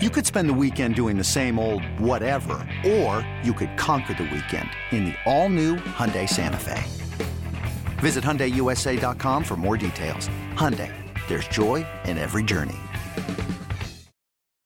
You could spend the weekend doing the same old whatever, or you could conquer the weekend in the all-new Hyundai Santa Fe. Visit HyundaiUSA.com for more details. Hyundai, there's joy in every journey.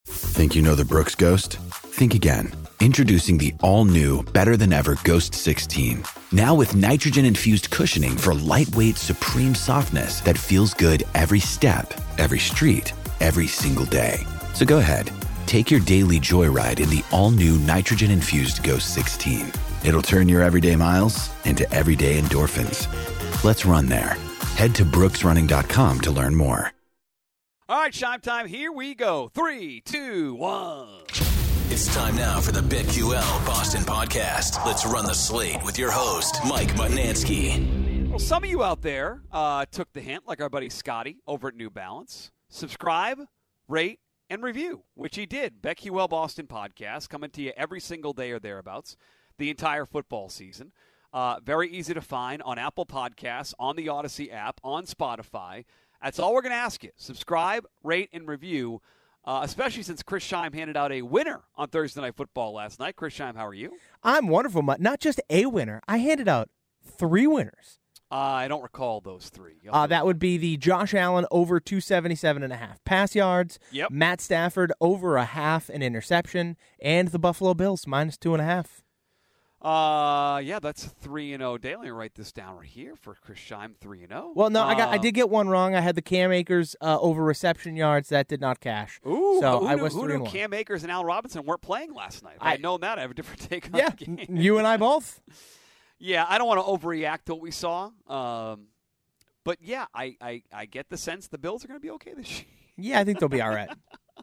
Think you know the Brooks Ghost? Think again. Introducing the all-new, better-than-ever Ghost 16. Now with nitrogen-infused cushioning for lightweight, supreme softness that feels good every step, every street, every single day. So go ahead, take your daily joyride in the all-new nitrogen-infused Ghost 16. It'll turn your everyday miles into everyday endorphins. Let's run there. Head to brooksrunning.com to learn more. All right, Scheim time. Here we go. Three, two, one. It's time now for the BetQL Boston podcast. Let's run the slate with your host, Mike Mutnansky. Well, some of you out there uh, took the hint, like our buddy Scotty over at New Balance. Subscribe, rate, and review, which he did. Becky BetQL Boston podcast coming to you every single day or thereabouts, the entire football season. Uh, very easy to find on Apple Podcasts, on the Odyssey app, on Spotify. That's all we're going to ask you. Subscribe, rate, and review, uh, especially since Chris Scheim handed out a winner on Thursday Night Football last night. Chris Scheim, how are you? I'm wonderful, not just a winner. I handed out three winners. Uh, I don't recall those three. Uh, that would be the Josh Allen over 277 and a half pass yards. Yep. Matt Stafford over a half an interception, and the Buffalo Bills minus two and a half. Uh, yeah, that's three and zero. Daily, write this down right here for Chris Scheim. Three and zero. Well, no, I got I did get one wrong. I had the Cam Akers uh, over reception yards that did not cash. Ooh, so who I knew, was who knew. Cam Akers and Al Robinson weren't playing last night? I, I- had known that, I have a different take on Yeah, the game. you and I both. Yeah, I don't want to overreact to what we saw. Um, but yeah, I, I, I get the sense the Bills are going to be okay this year. Yeah, I think they'll be all right.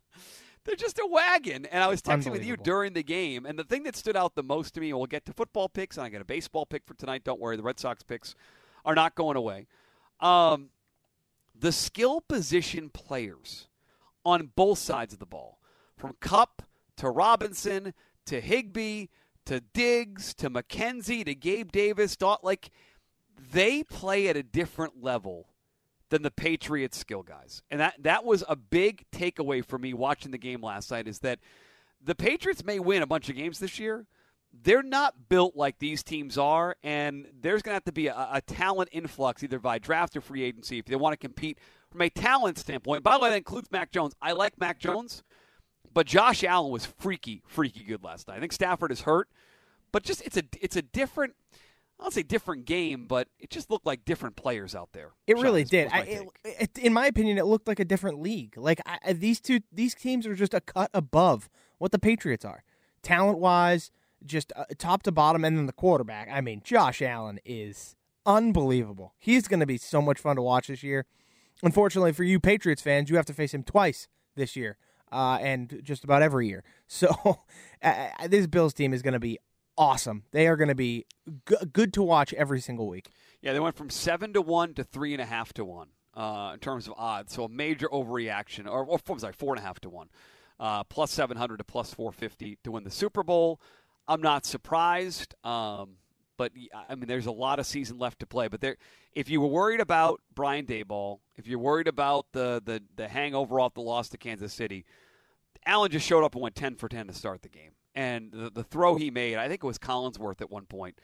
They're just a wagon. And I was texting with you during the game, and the thing that stood out the most to me, and we'll get to football picks, and I got a baseball pick for tonight. Don't worry, the Red Sox picks are not going away. Um, the skill position players on both sides of the ball, from Kupp to Robinson to Higbee to Diggs to McKenzie to Gabe Davis, Dot like they play at a different level than the Patriots skill guys. And that that was a big takeaway for me watching the game last night is that the Patriots may win a bunch of games this year. They're not built like these teams are, and there's going to have to be a, a talent influx either by draft or free agency if they want to compete from a talent standpoint. By the way, that includes Mac Jones. I like Mac Jones, but Josh Allen was freaky, freaky good last night. I think Stafford is hurt, but just it's a it's a different. I don't say different game, but it just looked like different players out there. It Sean, really did. my I, it, it, in my opinion, it looked like a different league. Like I- these two, these teams are just a cut above what the Patriots are, talent wise, just uh, top to bottom, and then the quarterback. I mean, Josh Allen is unbelievable. He's going to be so much fun to watch this year. Unfortunately for you Patriots fans, you have to face him twice this year, uh, and just about every year. So this Bills team is going to be awesome. They are going to be g- good to watch every single week. Yeah, they went from seven to one to three and a half to one uh, in terms of odds. So a major overreaction, or, or I'm sorry, four and a half to one, uh, plus seven hundred to plus four fifty to win the Super Bowl. I'm not surprised, um, but I mean, there's a lot of season left to play. But there, if you were worried about Brian Daboll, if you're worried about the the the hangover off the loss to Kansas City, Allen just showed up and went 10 for 10 to start the game. And the, the throw he made, I think it was Collinsworth at one point.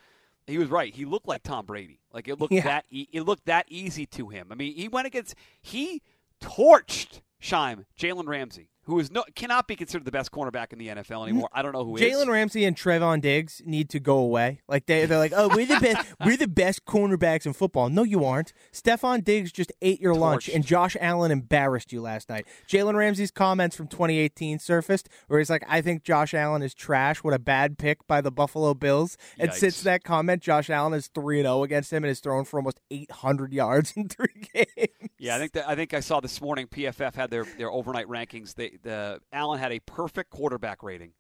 He was right. He looked like Tom Brady. Like it looked Yeah. that e- it looked that easy to him. I mean, he went against he torched Scheim, Jalen Ramsey, who is no cannot be considered the best cornerback in the NFL anymore. I don't know who is. Jalen Ramsey and Trevon Diggs need to go away. Like they they're like, oh, we're the best we're the best cornerbacks in football. No, you aren't. Stefon Diggs just ate your lunch, and Josh Allen embarrassed you last night. Jalen Ramsey's comments from 2018 surfaced, where he's like, I think Josh Allen is trash. What a bad pick by the Buffalo Bills. And Yikes. since that comment, Josh Allen is three and zero against him and has thrown for almost 800 yards in three games. Yeah, I think I think I saw this morning PFF had their, their overnight rankings. They the Allen had a perfect quarterback rating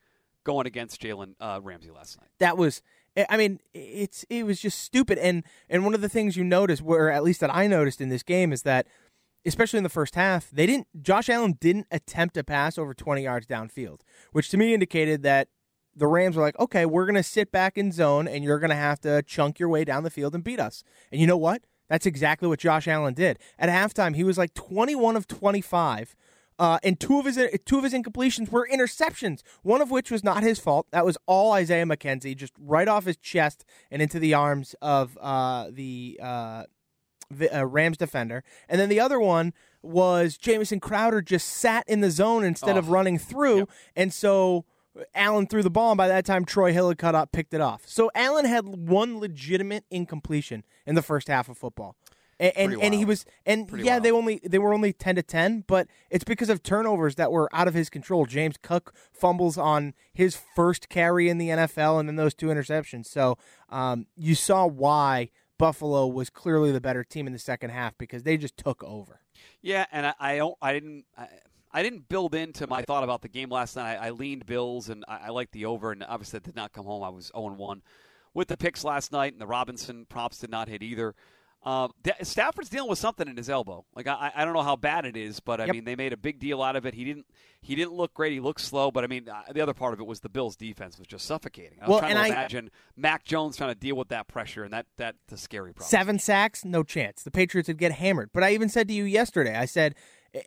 going against Jalen uh, Ramsey last night. that was I- I mean it's it was just stupid and and one of the things you noticed where at least that I noticed in this game is that especially in the first half they didn't Josh Allen didn't attempt a pass over 20 yards downfield which to me indicated that the Rams were like okay we're going to sit back in zone and you're going to have to chunk your way down the field and beat us and you know what that's exactly what Josh Allen did at halftime he was like 21 of 25 Uh, and two of his two of his incompletions were interceptions. One of which was not his fault. That was all Isaiah McKenzie, just right off his chest and into the arms of uh, the, uh, the uh, Rams defender. And then the other one was Jamison Crowder just sat in the zone instead of Oh. running through, Yep. and so Allen threw the ball, and by that time Troy Hill had cut up, picked it off. So Allen had one legitimate incompletion in the first half of football. And and, Pretty and he was and Pretty yeah wild. they only they were only 10 to 10 but it's because of turnovers that were out of his control. James Cook fumbles on his first carry in the NFL and then those two interceptions. So um, you saw why Buffalo was clearly the better team in the second half because they just took over. Yeah, and I, I don't. I didn't. I, I didn't build into my thought about the game last night. I, I leaned Bills, and I, I liked the over, and obviously that did not come home. I was 0 1 with the picks last night, and the Robinson props did not hit either. Um, Da- Stafford's dealing with something in his elbow. Like I, I don't know how bad it is, but I Yep. mean they made a big deal out of it. He didn't. He didn't look great. He looked slow, but I mean uh, the other part of it was the Bills' defense was just suffocating. I was Well, trying to I- imagine Mac Jones trying to deal with that pressure, and that that's a scary problem. Seven sacks, no chance. The Patriots would get hammered. But I even said to you yesterday, I said,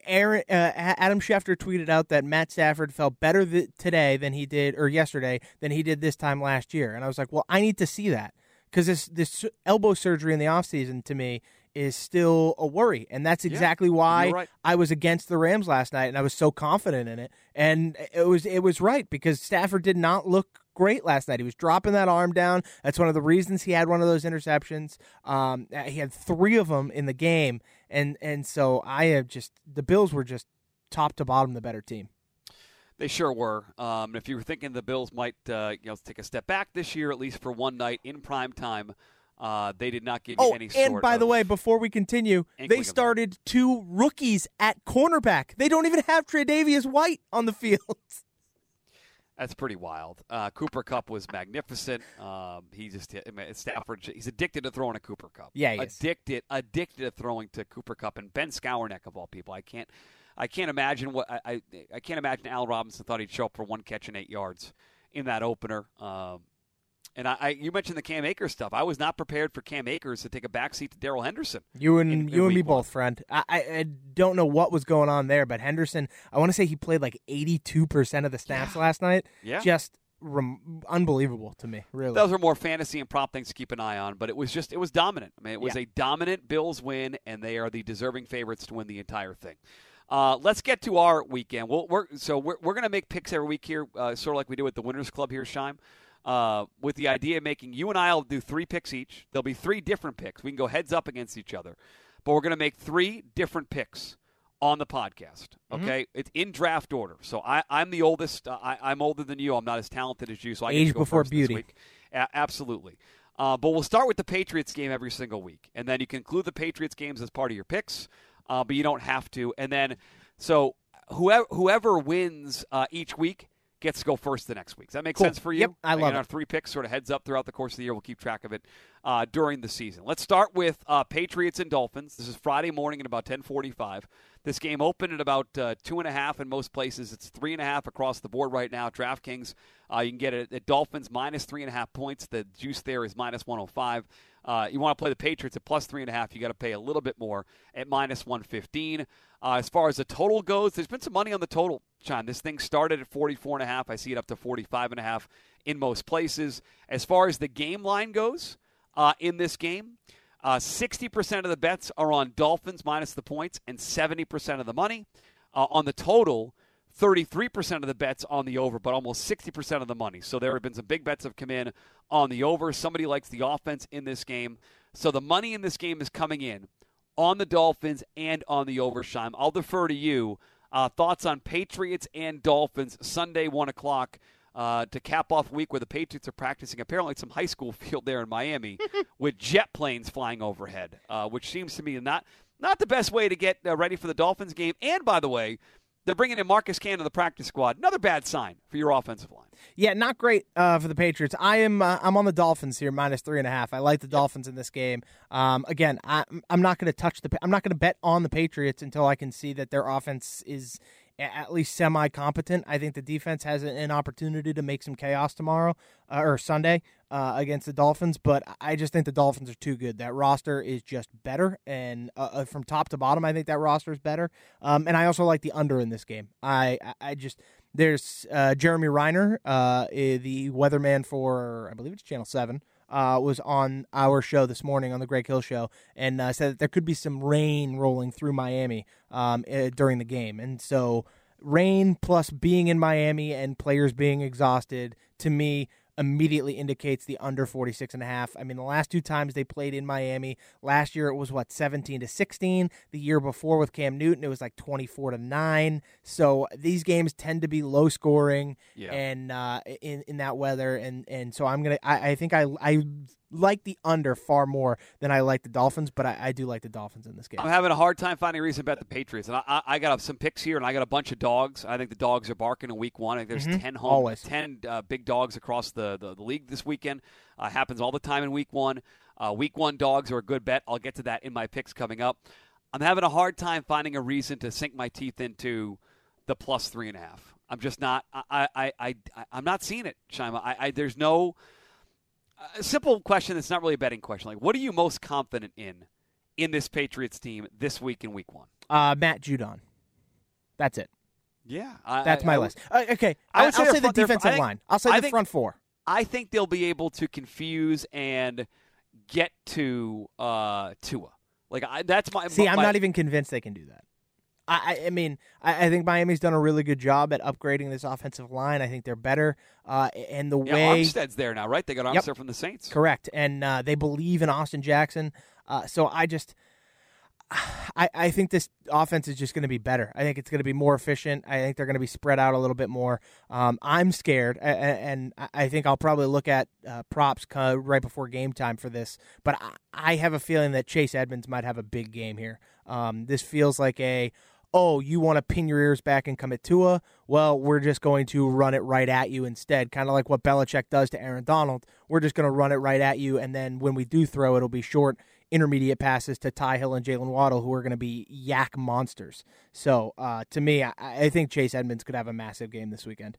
Aaron, uh, Adam Schefter tweeted out that Matt Stafford felt better th- today than he did, or yesterday than he did this time last year. And I was like, well, I need to see that because this this elbow surgery in the offseason to me is still a worry, and that's exactly why right. I was against the Rams last night, and I was so confident in it. And it was it was right because Stafford did not look great last night. He was dropping that arm down. That's one of the reasons he had one of those interceptions. Um, he had three of them in the game, and and so I have just the Bills were just top to bottom the better team. They sure were. Um, if you were thinking the Bills might, uh, you know, take a step back this year, at least for one night in prime time, uh, they did not give you Oh, any and by the way, before we continue, they started two rookies at cornerback. They don't even have Tre'Davious White on the field. That's pretty wild. Uh, Cooper Kupp was magnificent. Um, he just I mean, Stafford. He's addicted to throwing a Cooper Kupp. Yeah, he is. addicted, addicted to throwing to Cooper Kupp and Ben Skowronek of all people. I can't, I can't imagine what I, I, I can't imagine Al Robinson thought he'd show up for one catch and eight yards in that opener. Um, and I, I, you mentioned the Cam Akers stuff. I was not prepared for Cam Akers to take a backseat to Darrell Henderson. You and in- in you and me one. both, friend. I, I don't know what was going on there, but Henderson, I want to say he played like eighty two percent of the snaps last night. Yeah. just rem- unbelievable to me. Really, Those are more fantasy and prop things to keep an eye on, but it was just it was dominant. I mean, it was Yeah. a dominant Bills win, and they are the deserving favorites to win the entire thing. Uh, let's get to our weekend. We'll, we're, so we're, we're going to make picks every week here, uh, sort of like we do at the Winners Club here, Scheim. Uh, with the idea of making you and I will do three picks each. There'll be three different picks. We can go heads up against each other, but we're going to make three different picks on the podcast. Mm-hmm. Okay, it's in draft order. So I, I'm the oldest. Uh, I, I'm older than you. I'm not as talented as you. So I Age go before beauty. week. A- absolutely. Uh, but we'll start with the Patriots game every single week, and then you can include the Patriots games as part of your picks, uh, but you don't have to. And then, so whoever whoever wins uh, each week gets to go first the next week. Does that make Cool. sense for you? Yep, I love Our it. three picks sort of heads up throughout the course of the year. We'll keep track of it uh, during the season. Let's start with uh, Patriots and Dolphins. This is Friday morning at about 10:45. This game opened at about uh, two and a half in most places. It's three and a half across the board right now. DraftKings, uh, you can get it at Dolphins minus three and a half points. The juice there is minus 105. Uh, you want to play the Patriots at plus three and a half. You got to pay a little bit more at minus 115. Uh, as far as the total goes, there's been some money on the total. John, this thing started at 44 and a half. I see it up to 45 and a half in most places. As far as the game line goes, uh, in this game, uh, 60% of the bets are on Dolphins minus the points and 70% of the money. Uh, on the total, 33% of the bets on the over, but almost 60% of the money. So there have been some big bets have come in on the over. Somebody likes the offense in this game. So the money in this game is coming in on the Dolphins and on the over, Scheim. I'll defer to you. Uh, thoughts on Patriots and Dolphins Sunday, 1 o'clock. Uh, to cap off week where the Patriots are practicing apparently some high school field there in Miami with jet planes flying overhead, uh, which seems to me not not the best way to get uh, ready for the Dolphins game. And by the way, they're bringing in Marcus Cannon to the practice squad. Another bad sign for your offensive line. Yeah, not great uh, for the Patriots. I am uh, I'm on the Dolphins here, minus three and a half. I like the Dolphins in this game. Um, again, I, I'm not going to touch the. I'm not going to bet on the Patriots until I can see that their offense is at least semi competent. I think the defense has an opportunity to make some chaos tomorrow uh, or Sunday uh, against the Dolphins, but I just think the Dolphins are too good. That roster is just better, and uh, uh from top to bottom, I think that roster is better. Um, and I also like the under in this game. I I just there's uh, Jeremy Reiner, uh, the weatherman for I believe it's Channel Seven uh, was on our show this morning on the Greg Hill Show and uh, said that there could be some rain rolling through Miami um, uh, during the game. And so, rain plus being in Miami and players being exhausted, to me, immediately indicates the under 46 and a half. I mean, the last two times they played in Miami, last year it was what 17 to 16. The year before with Cam Newton, it was like 24 to 9. So these games tend to be low scoring yeah. and uh, in in that weather and and so I'm going to I think I I like the under far more than I like the Dolphins, but I, I, do like the Dolphins in this game. I'm having a hard time finding a reason to bet the Patriots, and I, I, got some picks here, and I got a bunch of dogs. I think the dogs are barking in Week One. I think there's mm-hmm. ten home, Always. ten uh, big dogs across the, the, the league this weekend. Uh, happens all the time in Week One. Uh, week One dogs are a good bet. I'll get to that in my picks coming up. I'm having a hard time finding a reason to sink my teeth into the plus three and a half. I'm just not. I I I, I I'm not seeing it, Shima. I, I there's no a simple question that's not really a betting question. Like, what are you most confident in in this Patriots team this week in Week One? Uh, Matt Judon. That's it. Yeah, I, that's my I, list. Uh, okay, I will say, say the defensive think, line. I'll say the think, front four. I think they'll be able to confuse and get to uh, Tua. Like I, that's my. See, my, I'm not even convinced they can do that. I, I mean, I, I, think Miami's done a really good job at upgrading this offensive line. I think they're better. Uh, and the yeah, way Armstead's there now, right? They got Armstead yep, from the Saints. Correct. And uh, they believe in Austin Jackson. Uh, so I just. I, I think this offense is just going to be better. I think it's going to be more efficient. I think they're going to be spread out a little bit more. Um, I'm scared, and, and, I think I'll probably look at uh, props right before game time for this. But I, I, have a feeling that Chase Edmonds might have a big game here. Um, this feels like a oh, you want to pin your ears back and come at Tua? Well, we're just going to run it right at you instead. Kind of like what Belichick does to Aaron Donald. We're just going to run it right at you, and then when we do throw, it'll be short, intermediate passes to Ty Hill and Jalen Waddle, who are going to be YAC monsters. So, uh, to me, I, I, think Chase Edmonds could have a massive game this weekend.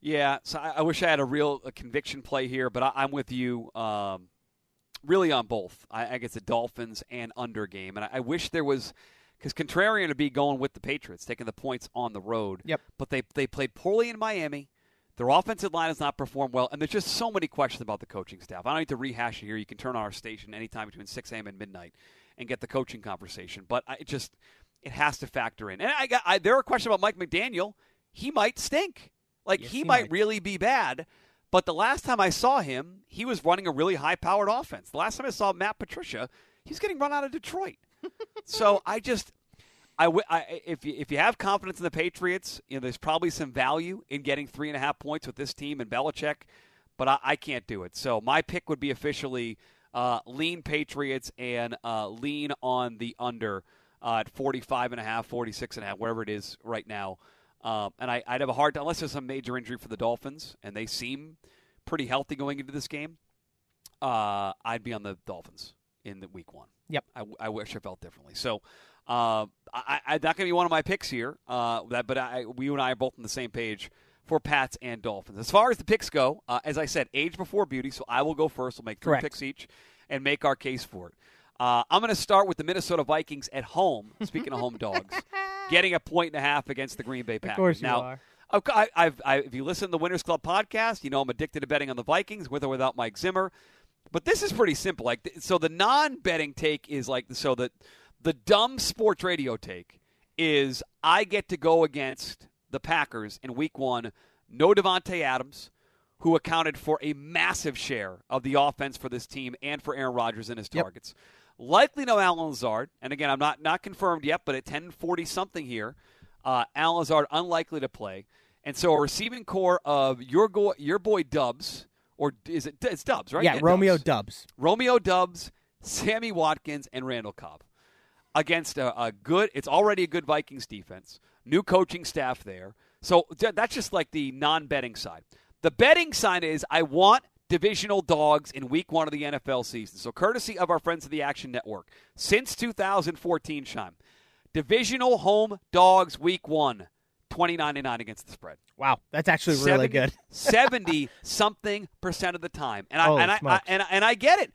Yeah, so I, I wish I had a real a conviction play here, but I, am with you. Um, really on both. I, I guess the Dolphins and under game, and I wish there was because contrarian to be going with the Patriots, taking the points on the road. Yep. But they they played poorly in Miami. Their offensive line has not performed well, and there's just so many questions about the coaching staff. I don't need to rehash it here. You can turn on our station anytime between 6 a.m. and midnight and get the coaching conversation. But I, it just it has to factor in. And I got I, there are questions about Mike McDaniel. He might stink. Like yes, he, he might, might really be bad. But the last time I saw him, he was running a really high-powered offense. The last time I saw Matt Patricia, he's getting run out of Detroit so I just, I, if you, if you have confidence in the Patriots, you know there's probably some value in getting three and a half points with this team and Belichick, but I, I can't do it. So my pick would be officially uh, lean Patriots and uh, lean on the under uh, at 45 and a half, 46 and a half, wherever it is right now. Um, and I, would have a hard time, unless there's some major injury for the Dolphins, and they seem pretty healthy going into this game. Uh, I'd be on the Dolphins in the week one. Yep. I, I wish I felt differently. So uh, I, I, not going to be one of my picks here, uh, that, but I, we and I are both on the same page for Pats and Dolphins. As far as the picks go, uh, as I said, age before beauty, so I will go first. We'll make three Correct. picks each and make our case for it. Uh, I'm going to start with the Minnesota Vikings at home. Speaking of home dogs, getting a point and a half against the Green Bay Packers. Of course, you now, are. I, I've, I, if you listen to the Winners Club podcast, you know I'm addicted to betting on the Vikings with or without Mike Zimmer. But this is pretty simple. Like so, the non-betting take is like so that the dumb sports radio take is I get to go against the Packers in Week One. No Davante Adams, who accounted for a massive share of the offense for this team and for Aaron Rodgers and his targets. Likely no Allen Lazard, and again, I'm not not confirmed yet, but at 10:40 something here, uh, Allen Lazard unlikely to play, and so a receiving core of your go- your boy Doubs or is it? It's Doubs, right? Yeah, yeah Romeo Doubs. Doubs. Romeo Doubs, Sammy Watkins, and Randall Cobb against a, a, good. It's already a good Vikings defense. New coaching staff there. So that's just like the non-betting side. The betting side is I want divisional dogs in week one of the NFL season. So courtesy of our friends at the Action Network, since 2014, Scheim, divisional home dogs week one. 29 to 9 against the spread. Wow, that's actually really good. 70 something percent of the time. And I, and, I, I, and, I, and I get it.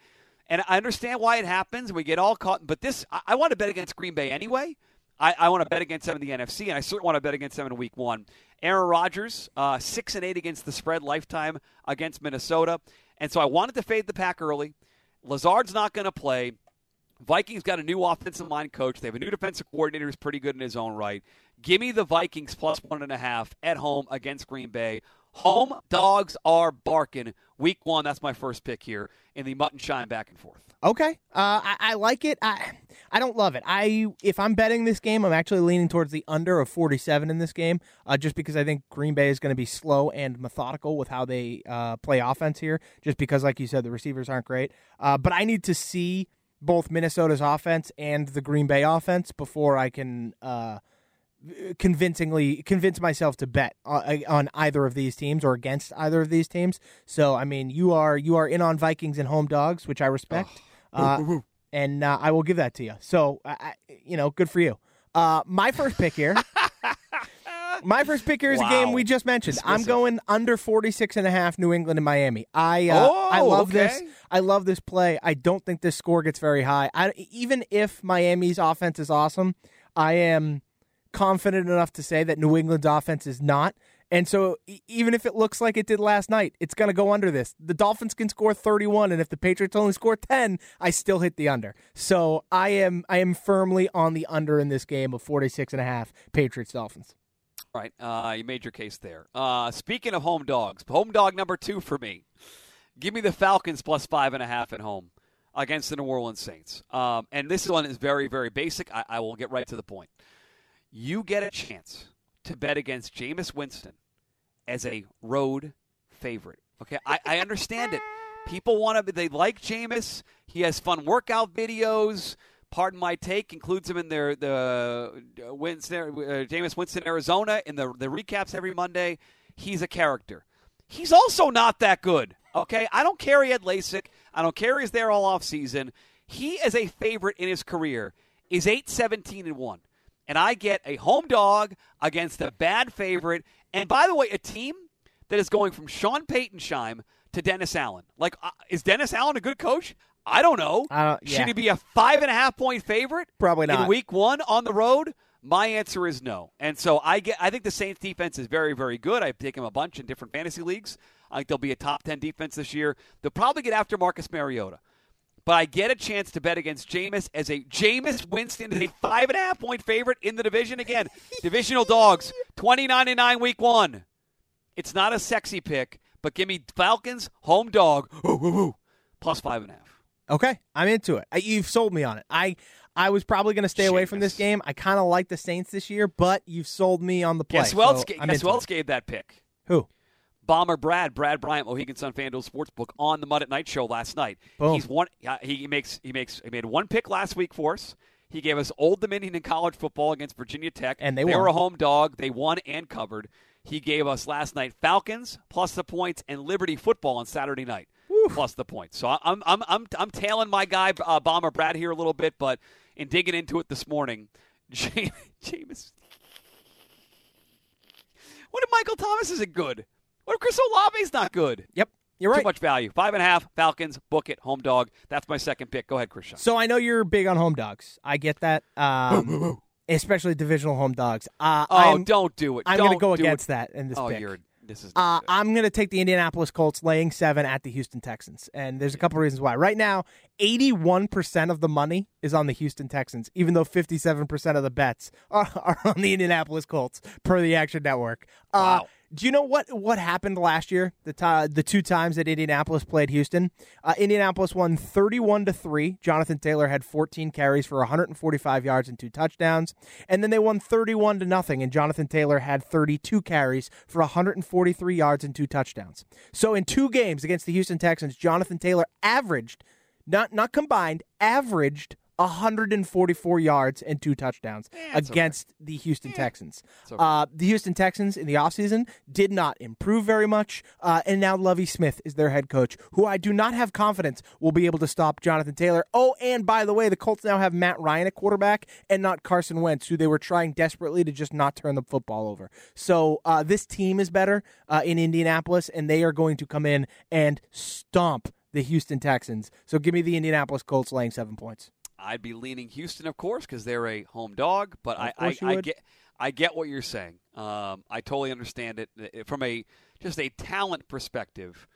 And I understand why it happens. We get all caught. But this, I, I want to bet against Green Bay anyway. I, I want to bet against them in the NFC, and I certainly want to bet against them in Week One. Aaron Rodgers, uh, six and eight against the spread, lifetime against Minnesota, and so I wanted to fade the pack early. Lazard's not going to play. Vikings got a new offensive line coach. They have a new defensive coordinator who's pretty good in his own right. Give me the Vikings plus one and a half at home against Green Bay. Home dogs are barking. Week one, that's my first pick here in the mutton shine back and forth. Okay, uh, I, I like it. I I don't love it. I if I'm betting this game, I'm actually leaning towards the under of 47 in this game, uh, just because I think Green Bay is going to be slow and methodical with how they uh, play offense here. Just because, like you said, the receivers aren't great. Uh, but I need to see both Minnesota's offense and the Green Bay offense before I can uh, convincingly convince myself to bet on, on either of these teams or against either of these teams. So I mean, you are you are in on Vikings and home dogs, which I respect, uh, and uh, I will give that to you. So you know, good for you. Uh, my first pick here. My first pick here is a game we just mentioned. I'm going under 46 and a half New England and Miami. I uh, I Oh, love this. I love this play. I don't think this score gets very high. I, even if Miami's offense is awesome, I am confident enough to say that New England's offense is not. And so, even if it looks like it did last night, it's going to go under this. The Dolphins can score 31, and if the Patriots only score 10, I still hit the under. So I am I am firmly on the under in this game of 46 and a half Patriots Dolphins. All right, uh, you made your case there. Uh, speaking of home dogs, home dog number two for me. Give me the Falcons plus five and a half at home against the New Orleans Saints. Um, and this one is very, very basic. I, I will get right to the point. You get a chance to bet against Jameis Winston as a road favorite. Okay, I, I understand it. People want to. They like Jameis. He has fun workout videos. Pardon my take. Includes him in their the uh, Winston, uh, Winston, Arizona, in the the recaps every Monday. He's a character. He's also not that good. Okay, I don't care he had LASIK. I don't care he's there all off season. He is a favorite in his career. Is eight seventeen and one, and I get a home dog against a bad favorite. And by the way, a team that is going from Sean Paytonsheim to Dennis Allen. Like, uh, is Dennis Allen a good coach? I don't know. I don't- yeah. Should he be a five and a half point favorite? Probably not. in week one on the road. My answer is no. And so I get. I think the Saints defense is very, very good. I've taken them a bunch in different fantasy leagues. I think they'll be a top ten defense this year. They'll probably get after Marcus Mariota. But I get a chance to bet against Jameis as a Jameis Winston is a five and a half point favorite in the division. Again, divisional dogs, twenty nine and nine week one. It's not a sexy pick, but give me Falcons home dog plus five and a half. Okay, I'm into it. I, you've sold me on it. I I was probably going to stay away from this game. I kind of like the Saints this year, but you've sold me on the play. Guess who else? so ga- I'm guess who else gave that pick? Who? Bomber Brad, Brad Bryant, Mohegan Sun FanDuel Sportsbook on the Mut at Night show last night. Boom. He's one. uh, He makes he makes he made one pick last week for us. He gave us Old Dominion in college football against Virginia Tech, And they they were a home dog. They won and covered. He gave us last night Falcons plus the points and Liberty football on Saturday night plus the points. So I'm I'm I'm I'm tailing my guy uh, Bomber Brad here a little bit, but in digging into it this morning, James. What if Michael Thomas isn't good? What if Chris Olave's not good? Yep, you're right. Too much value. Five and a half. Falcons. Book it. Home dog. That's my second pick. Go ahead, Christian. So I know you're big on home dogs. I get that, um, especially divisional home dogs. Uh, oh, I'm, don't do it. I'm going to go against it. that in this Oh, pick. you're. This is. Uh. I'm going to take the Indianapolis Colts laying seven at the Houston Texans. And there's a couple reasons why. Right now, 81% of the money is on the Houston Texans, even though 57% of the bets are, are on the Indianapolis Colts, per the Action Network. Uh, Wow. Do you know what, what happened last year? The ti the two times that Indianapolis played Houston, uh, Indianapolis won 31 to three. Jonathan Taylor had 14 carries for 145 yards and two touchdowns, and then they won 31 to nothing. And Jonathan Taylor had 32 carries for 143 yards and two touchdowns. So in two games against the Houston Texans, Jonathan Taylor averaged not not combined, averaged 144 yards and two touchdowns against the Houston Texans. okay. Uh, the Houston Texans in the offseason did not improve very much, uh, and now Lovie Smith is their head coach, who I do not have confidence will be able to stop Jonathan Taylor. Oh, and by the way, the Colts now have Matt Ryan at quarterback and not Carson Wentz, who they were trying desperately to just not turn the football over. So uh, this team is better uh, in Indianapolis, and they are going to come in and stomp the Houston Texans. So give me the Indianapolis Colts laying seven points. I'd be leaning Houston, of course, because they're a home dog. But I, I, I get, I get what you're saying. Um, I totally understand it Uh, from a just a talent perspective.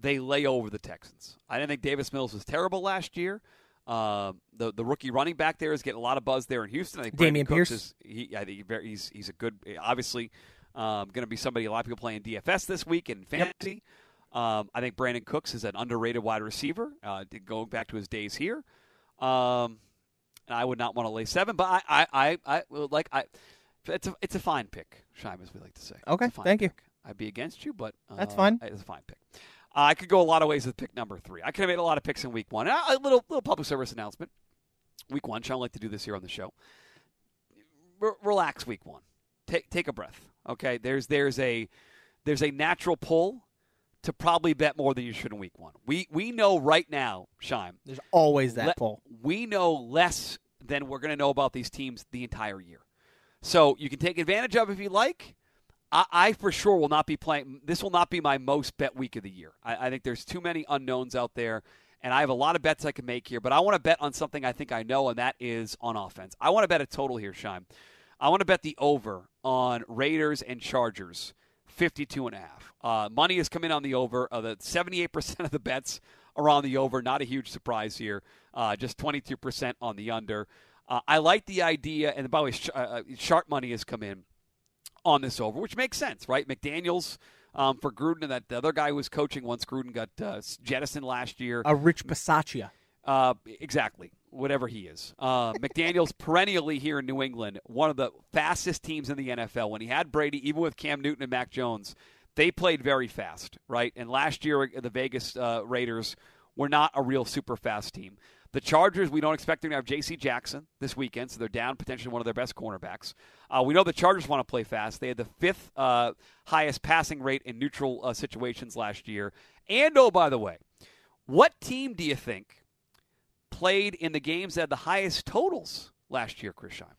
They lay over the Texans. I didn't think Davis Mills was terrible last year. Um, the the rookie running back there is getting a lot of buzz there in Houston. I think Dameon Brandin Cooks Pierce? is he, I think he's he's a good obviously um, going to be somebody a lot of people playing DFS this week in fantasy. Um, I think Brandin Cooks is an underrated wide receiver. Uh, going back to his days here, um, and I would not want to lay seven, but I I I, I like I it's a it's a fine pick, Scheim, as we like to say. Okay, fine thank you. I'd be against you, but uh, That's fine. It's a fine pick. Uh, I could go a lot of ways with pick number three. I could have made a lot of picks in week one. Uh, A little little public service announcement. Week one, Sean like to do this here on the show. Re- relax, week one. Take take a breath. Okay, there's there's a there's a natural pull to probably bet more than you should in week one. We we know right now, Scheim. There's always that le- pull. We know less than we're going to know about these teams the entire year. So you can take advantage of it if you like. I, I for sure will not be playing. This will not be my most bet week of the year. I, I think there's too many unknowns out there, and I have a lot of bets I can make here. But I want to bet on something I think I know, and that is on offense. I want to bet a total here, Scheim. I want to bet the over on Raiders and Chargers, 52 and a half. Uh, money has come in on the over. Uh, the 78% of the bets are on the over. Not a huge surprise here. Uh, just 22% on the under. Uh, I like the idea, and by the way, sh- uh, uh, sharp money has come in on this over, which makes sense, right? McDaniels um, for Gruden, and that the other guy who was coaching once Gruden got uh, jettisoned last year. A Rich Bisaccia. Uh, exactly, whatever he is. Uh, McDaniel's perennially here in New England, one of the fastest teams in the NFL. When he had Brady, even with Cam Newton and Mac Jones, they played very fast, right? And last year, the Vegas uh, Raiders were not a real super fast team. The Chargers, we don't expect them to have J.C. Jackson this weekend, so they're down potentially one of their best cornerbacks. Uh, we know the Chargers want to play fast. They had the fifth uh, highest passing rate in neutral uh, situations last year. And oh, by the way, what team do you think played in the games that had the highest totals last year, Chris Scheim?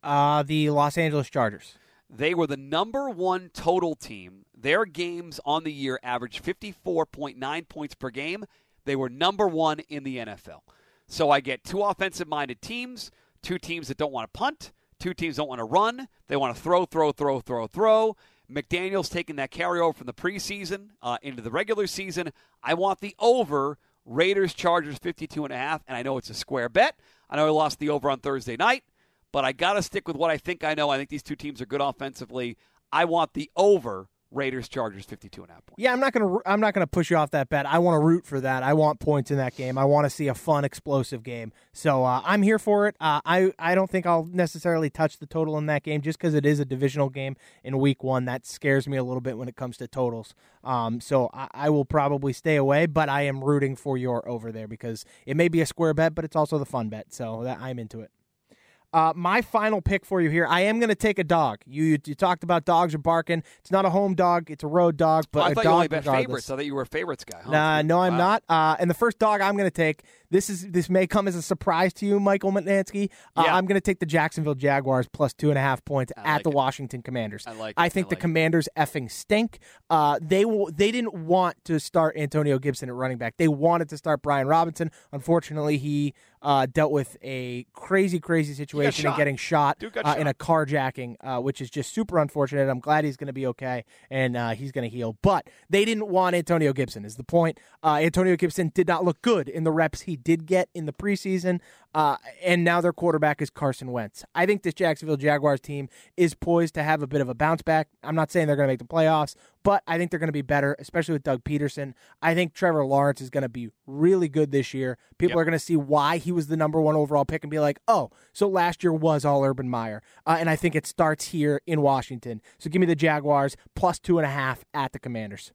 Uh, the Los Angeles Chargers. They were the number one total team. Their games on the year averaged 54.9 points per game. They were number one in the NFL. So I get two offensive minded teams, two teams that don't want to punt, two teams don't want to run. They want to throw, throw, throw, throw, throw. McDaniel's taking that carryover from the preseason uh, into the regular season. I want the over Raiders Chargers 52 and a half, and I know it's a square bet. I know I lost the over on Thursday night, but I got to stick with what I think I know. I think these two teams are good offensively. I want the over Raiders Chargers 52 and a half points. Yeah, I'm not gonna. I'm not gonna push you off that bet. I want to root for that. I want points in that game. I want to see a fun, explosive game. So uh, I'm here for it. Uh, I I don't think I'll necessarily touch the total in that game just because it is a divisional game in Week One. That scares me a little bit when it comes to totals. Um, so I, I will probably stay away. But I am rooting for your over there because it may be a square bet, but it's also the fun bet. So that I'm into it. Uh, my final pick for you here. I am going to take a dog. You, you talked about dogs are barking. It's not a home dog. It's a road dog, but Oh, I a thought dog you only bet regardless. favorites. I thought you were a favorites guy. Huh? Nah, no, I'm Wow. not. Uh, and the first dog I'm going to take. This is this may come as a surprise to you, Michael Mutnansky. Uh, Yeah. I'm going to take the Jacksonville Jaguars plus two and a half points I at like the it. Washington Commanders. I like I think I the like it. Commanders effing stink. Uh, they will, they didn't want to start Antonio Gibson at running back. They wanted to start Brian Robinson. Unfortunately, he uh, dealt with a crazy, crazy situation and getting shot, uh, in a carjacking, uh, which is just super unfortunate. I'm glad he's going to be okay and uh, he's going to heal. But they didn't want Antonio Gibson, is the point. Uh, Antonio Gibson did not look good in the reps he did get in the preseason. Uh, and now their quarterback is Carson Wentz. I think this Jacksonville Jaguars team is poised to have a bit of a bounce back. I'm not saying they're going to make the playoffs, but I think they're going to be better, especially with Doug Pederson. I think Trevor Lawrence is going to be really good this year. People Yep. are going to see why he was the number one overall pick and be like, oh, so last year was all Urban Meyer. Uh, and I think it starts here in Washington. So give me the Jaguars plus two and a half at the Commanders.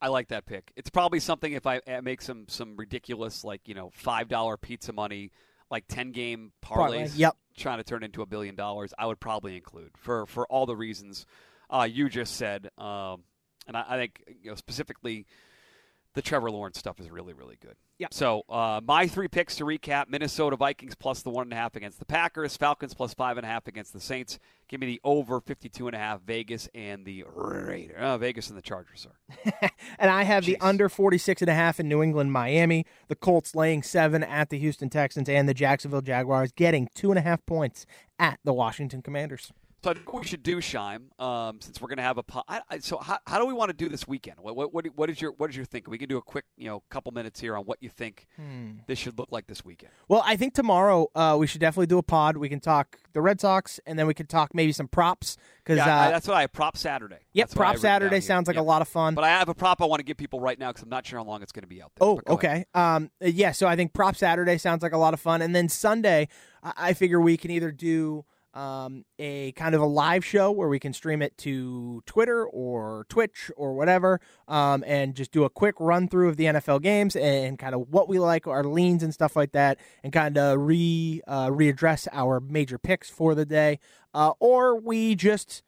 I like that pick. It's probably something if I make some some ridiculous like you know five dollar pizza money like ten game Parlay, parlays, yep. trying to turn into a billion dollars, I would probably include for for all the reasons uh, you just said. Um, and I, I think you know specifically the Trevor Lawrence stuff is really really good. Yeah. So uh, my three picks to recap: Minnesota Vikings plus the one and a half against the Packers, Falcons plus five and a half against the Saints. Give me the over fifty two and a half Vegas and the Raiders. Uh, Vegas and the Chargers, sir. And I have the under 46 and a half in New England, Miami, the Colts laying seven at the Houston Texans, and the Jacksonville Jaguars getting two and a half points at the Washington Commanders. So I think what we should do, Scheim, um, since we're going to have a po- I, I, so how, how do we want to do this weekend? What, what, what, what is your what is your thinking? We can do a quick you know couple minutes here on what you think this should look like this weekend. Well, I think tomorrow uh, we should definitely do a pod. We can talk the Red Sox, and then we can talk maybe some props because Yeah, uh, that's what I have. Prop Saturday. yep, That's prop Saturday sounds like Yep. a lot of fun. But I have a prop I want to give people right now because I'm not sure how long it's going to be out there. Oh, But go ahead. okay. Um, yeah. So I think Prop Saturday sounds like a lot of fun, and then Sunday, I, I figure we can either do um, a kind of a live show where we can stream it to Twitter or Twitch or whatever, um, and just do a quick run through of the NFL games and, kind of what we like, our leans and stuff like that, and kind of re uh, readdress our major picks for the day, uh, or we just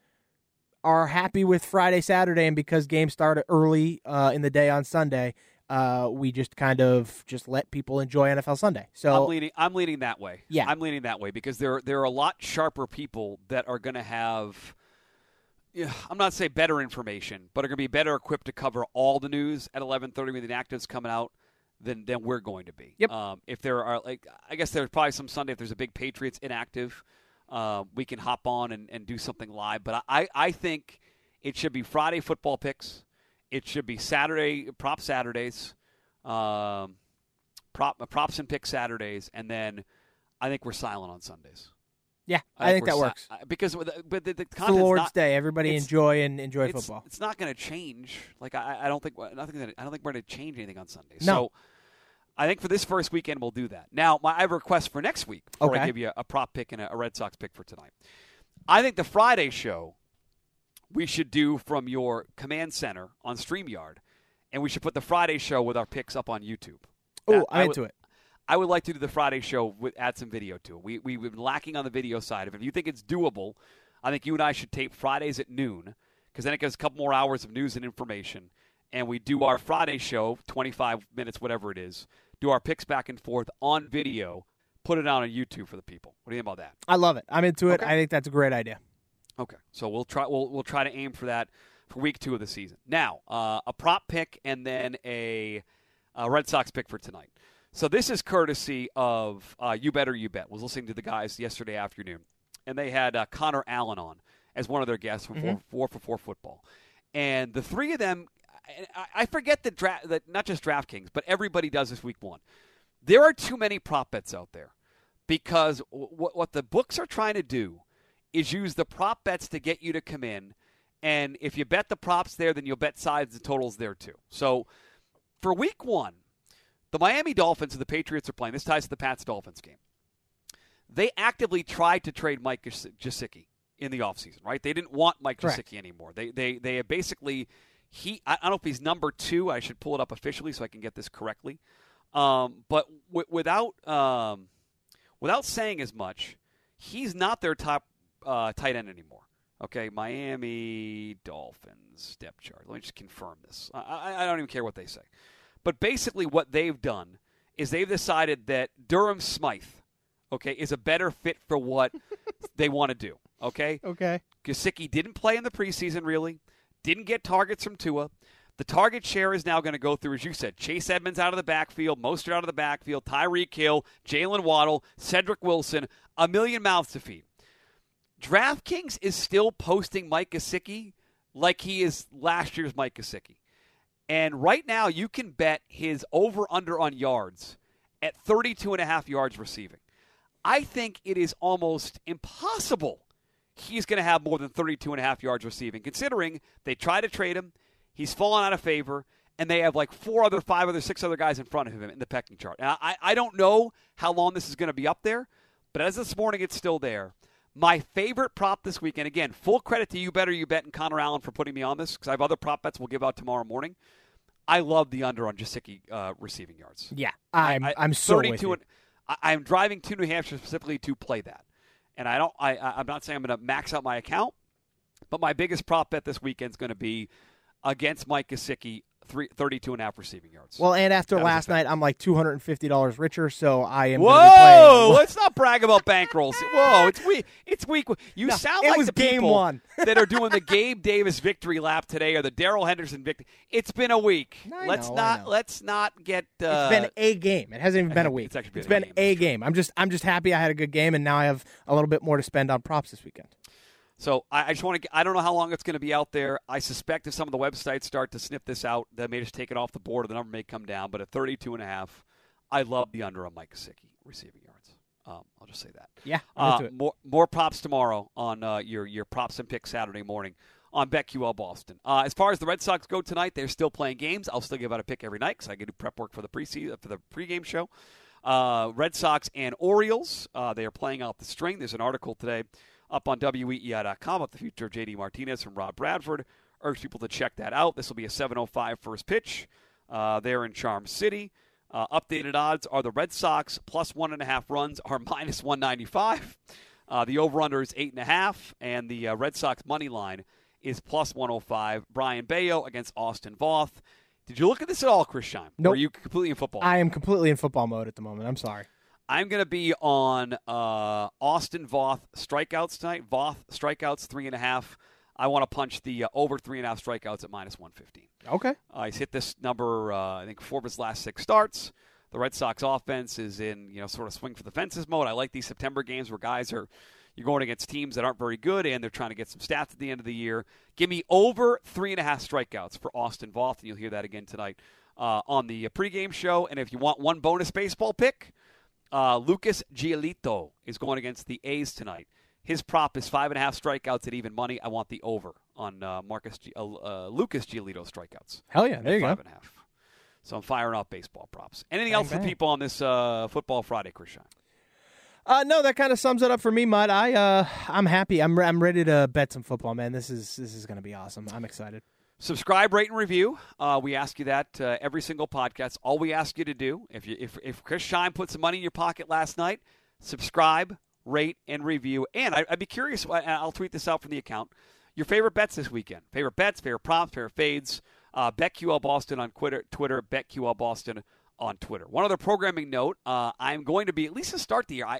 are happy with Friday, Saturday, and because games started early uh, in the day on Sunday, uh, we just kind of just let people enjoy NFL Sunday. So I'm leaning. I'm leaning that way. Yeah. I'm leaning that way because there there are a lot sharper people that are going to have. I'm not saying better information, but are going to be better equipped to cover all the news at 11:30 when the inactives coming out than than we're going to be. Yep. Um, if there are like, I guess there's probably some Sunday if there's a big Patriots inactive, uh, we can hop on and, and do something live. But I I think it should be Friday football picks. It should be Saturday prop Saturdays. Um, prop props and pick Saturdays, and then I think we're silent on Sundays. yeah, I, think we're that si- works. because with the- but the, the It's the Lord's not, Day. Everybody enjoy and enjoy it's, football. It's not going to change. Like I, I don't think nothing. That, I don't think we're going to change anything on Sunday. No. So I think for this first weekend we'll do that. Now, my I have a request for next week before I give you a, a prop pick and a, a Red Sox pick for tonight. I think the Friday show we should do from your command center on Streamyard, and we should put the Friday show with our picks up on YouTube. Oh, I'm into it. I would like to do the Friday show with add some video to it. We we've been lacking on the video side of it. If you think it's doable, I think you and I should tape Fridays at noon because then it gives a couple more hours of news and information, and we do our Friday show, 25 minutes, whatever it is. Do our picks back and forth on video. Put it out on YouTube for the people. What do you think about that? I love it. I'm into it. Okay. I think that's a great idea. Okay, so we'll try. We'll we'll try to aim for that for week two of the season. Now, uh, a prop pick and then a, a Red Sox pick for tonight. So this is courtesy of uh, You Better You Bet. Was listening to the guys yesterday afternoon, and they had uh, Connor Allen on as one of their guests from four, four for Four Football, and the three of them. I, I forget that dra- that not just DraftKings, but everybody does this week one. There are too many prop bets out there because w- what the books are trying to do is use the prop bets to get you to come in. And if you bet the props there, then you'll bet sides and totals there too. So for week one, the Miami Dolphins and the Patriots are playing. This ties to the Pats Dolphins game. They actively tried to trade Mike Jas- Gesicki in the offseason, right? They didn't want Mike. Gesicki anymore. They they they have basically he I I don't know if he's number two. I should pull it up officially so I can get this correctly. Um, but w- without um, without saying as much, he's not their top uh, tight end anymore. Okay, Miami Dolphins depth chart. Let me just confirm this. I, I, I don't even care what they say. But basically, what they've done is they've decided that Durham Smythe, okay, is a better fit for what they want to do. Okay, Okay. Gesicki didn't play in the preseason, really. Didn't get targets from Tua. The target share is now going to go through, as you said, Chase Edmonds out of the backfield, Mostert out of the backfield, Tyreek Hill, Jalen Waddle, Cedric Wilson, a million mouths to feed. DraftKings is still posting Mike Gesicki like he is last year's Mike Gesicki. And right now, you can bet his over under on yards at 32 and a half yards receiving. I think it is almost impossible he's going to have more than 32 and a half yards receiving, considering they try to trade him, he's fallen out of favor, and they have like four other, five other, six other guys in front of him in the pecking chart. And I, I don't know how long this is going to be up there, but as this morning, it's still there. My favorite prop this weekend, again, full credit to you, Better You Bet, and Connor Allen for putting me on this because I have other prop bets we'll give out tomorrow morning. I love the under on Gesicki uh, receiving yards. Yeah. I'm I- I'm so with 32 you. and I, am driving to New Hampshire specifically to play that, and I don't. I, I'm not saying I'm going to max out my account, but my biggest prop bet this weekend is going to be against Mike Gesicki three, 32 and a half receiving yards. Well, and after that last night, I'm like $250 richer, so I am Whoa! Let's not brag about bankrolls. Whoa, it's week. It's week. You no, sound like the game people one. that are doing the Gabe Davis victory lap today or the Darrell Henderson victory. It's been a week. I let's know, not let's not get uh, It's been a game. It hasn't even been a week. It's actually been, it's been game. a game. I'm just I'm just happy I had a good game and now I have a little bit more to spend on props this weekend. So I, I just want to. I don't know how long it's going to be out there. I suspect if some of the websites start to sniff this out, they may just take it off the board. Or the number may come down. But at 32 and a half, I love the under on Mike Gesicki receiving yards. Um, I'll just say that. Yeah. Uh, more more props tomorrow on uh, your your props and picks Saturday morning on BetQL Boston. Uh, as far as the Red Sox go tonight, they're still playing games. I'll still give out a pick every night because I get do prep work for the preseason for the pregame show. Uh, Red Sox and Orioles. Uh, they are playing out the string. There's an article today up on WEEI.com about the future of J.D. Martinez from Rob Bradford. Urge people to check that out. This will be a 7:05 first pitch. Uh, there in Charm City. Uh, updated odds are the Red Sox plus one and a half runs are minus 195. Uh, the over/under is eight and a half, and the uh, Red Sox money line is plus 105. Brayan Bello against Austin Voth. Did you look at this at all, Chris Scheim? Nope. are you completely in football? I am completely in football mode at the moment. I'm sorry. I'm going to be on uh, Austin Voth strikeouts tonight. Voth strikeouts three and a half. I want to punch the uh, over three and a half strikeouts at minus 115. Okay. Uh, he's hit this number, uh, I think, four of his last six starts. The Red Sox offense is in, you know, sort of swing for the fences mode. I like these September games where guys are, you're going against teams that aren't very good and they're trying to get some stats at the end of the year. Give me over three and a half strikeouts for Austin Voth, and you'll hear that again tonight uh, on the pregame show. And if you want one bonus baseball pick, uh, Lucas Giolito is going against the A's tonight. His prop is five and a half strikeouts at even money. I want the over on uh, Marcus G- uh, uh Lucas Giolito strikeouts. Hell yeah, there you five go. Five and a half. So I'm firing off baseball props. Anything bang, else bang. for people on this uh, football Friday, Christian? Uh, no, that kind of sums it up for me, Mud. I uh, I'm happy. I'm I'm ready to bet some football, man. This is this is going to be awesome. I'm excited. Subscribe, rate, and review. Uh, we ask you that uh, every single podcast. All we ask you to do, if you, if if Chris Scheim put some money in your pocket last night, subscribe, rate, and review. And I, would be curious. I'll tweet this out from the account. Your favorite bets this weekend? Favorite bets, favorite props, favorite fades. Uh, BetQL Boston on Twitter, Twitter. BetQL Boston on Twitter. One other programming note: uh, I'm going to be at least to start the year. I,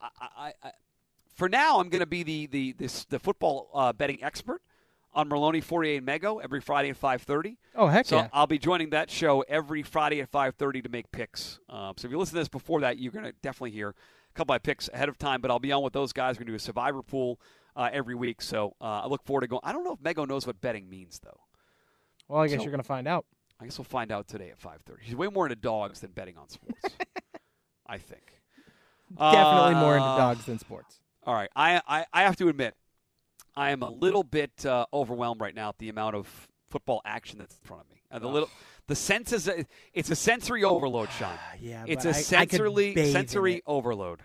I, I, for now, I'm going to be the the this the football uh, betting expert on Merloni 48 Mego every Friday at 5:30. Oh heck so yeah! I'll be joining that show every Friday at 5:30 to make picks. Um, so if you listen to this before that, you're going to definitely hear a couple of picks ahead of time. But I'll be on with those guys. We're going to do a survivor pool uh, every week. So uh, I look forward to going. I don't know if Mego knows what betting means though. Well, I guess So- you're going to find out. I guess we'll find out today at 5:30. He's way more into dogs than betting on sports. I think. Definitely more into Uh, dogs than sports. All right, I, I, I have to admit, I am a little bit uh, overwhelmed right now at the amount of football action that's in front of me. And the little, the sense is, it's a sensory overload, Sean. Yeah, It's a I- I sensory in sensory it. overload.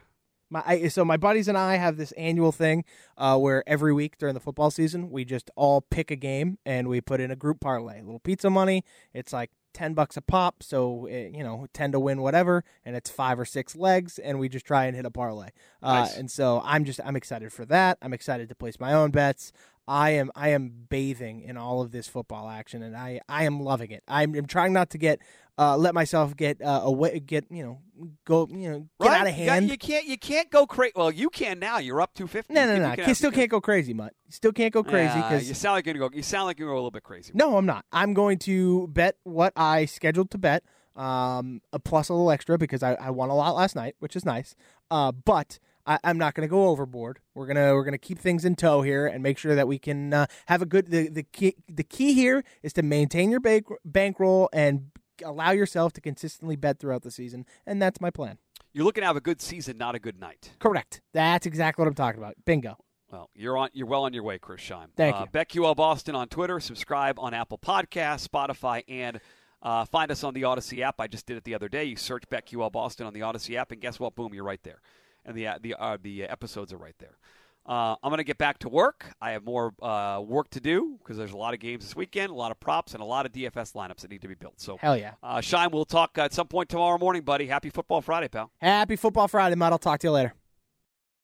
My I, so my buddies and I have this annual thing uh, where every week during the football season we just all pick a game and we put in a group parlay. A little pizza money. It's like ten bucks a pop, so it, you know ten to win whatever, and it's five or six legs, and we just try and hit a parlay. Uh, Nice. And so I'm just I'm excited for that. I'm excited to place my own bets. I am I am bathing in all of this football action, and I I am loving it. I'm, I'm trying not to get uh, let myself get uh, away, get you know go you know get right? out of You hand. You, can't you can't go crazy. Well, you can now. You're up 250. No, no, no. you can You still can- can't go crazy, Mutt. You still can't go crazy because you sound like you're gonna go. You sound like you're gonna go a little bit crazy. no, I'm not. I'm going to bet what I scheduled to bet, um, a plus a little extra because I, I won a lot last night, which is nice. Uh, but I, I'm not going to go overboard. We're gonna we're gonna keep things in tow here and make sure that we can uh, have a good. The the key the key here is to maintain your bank bankroll and allow yourself to consistently bet throughout the season, and that's my plan. You're looking to have a good season, not a good night. Correct. That's exactly what I'm talking about. Bingo. Well, you're on. You're well on your way, Chris Scheim. Thank uh, you. BetQL Boston on Twitter. Subscribe on Apple Podcasts, Spotify, and uh, find us on the Audacy app. I just did it the other day. You search BetQL Boston on the Audacy app, and guess what? Boom, you're right there, and the uh, the uh, the episodes are right there. Uh, I'm going to get back to work. I have more uh, work to do because there's a lot of games this weekend, a lot of props, and a lot of DFS lineups that need to be built. So, Hell yeah. uh, Scheim, we'll talk at some point tomorrow morning, buddy. Happy Football Friday, pal. Happy Football Friday, Matt. I'll talk to you later.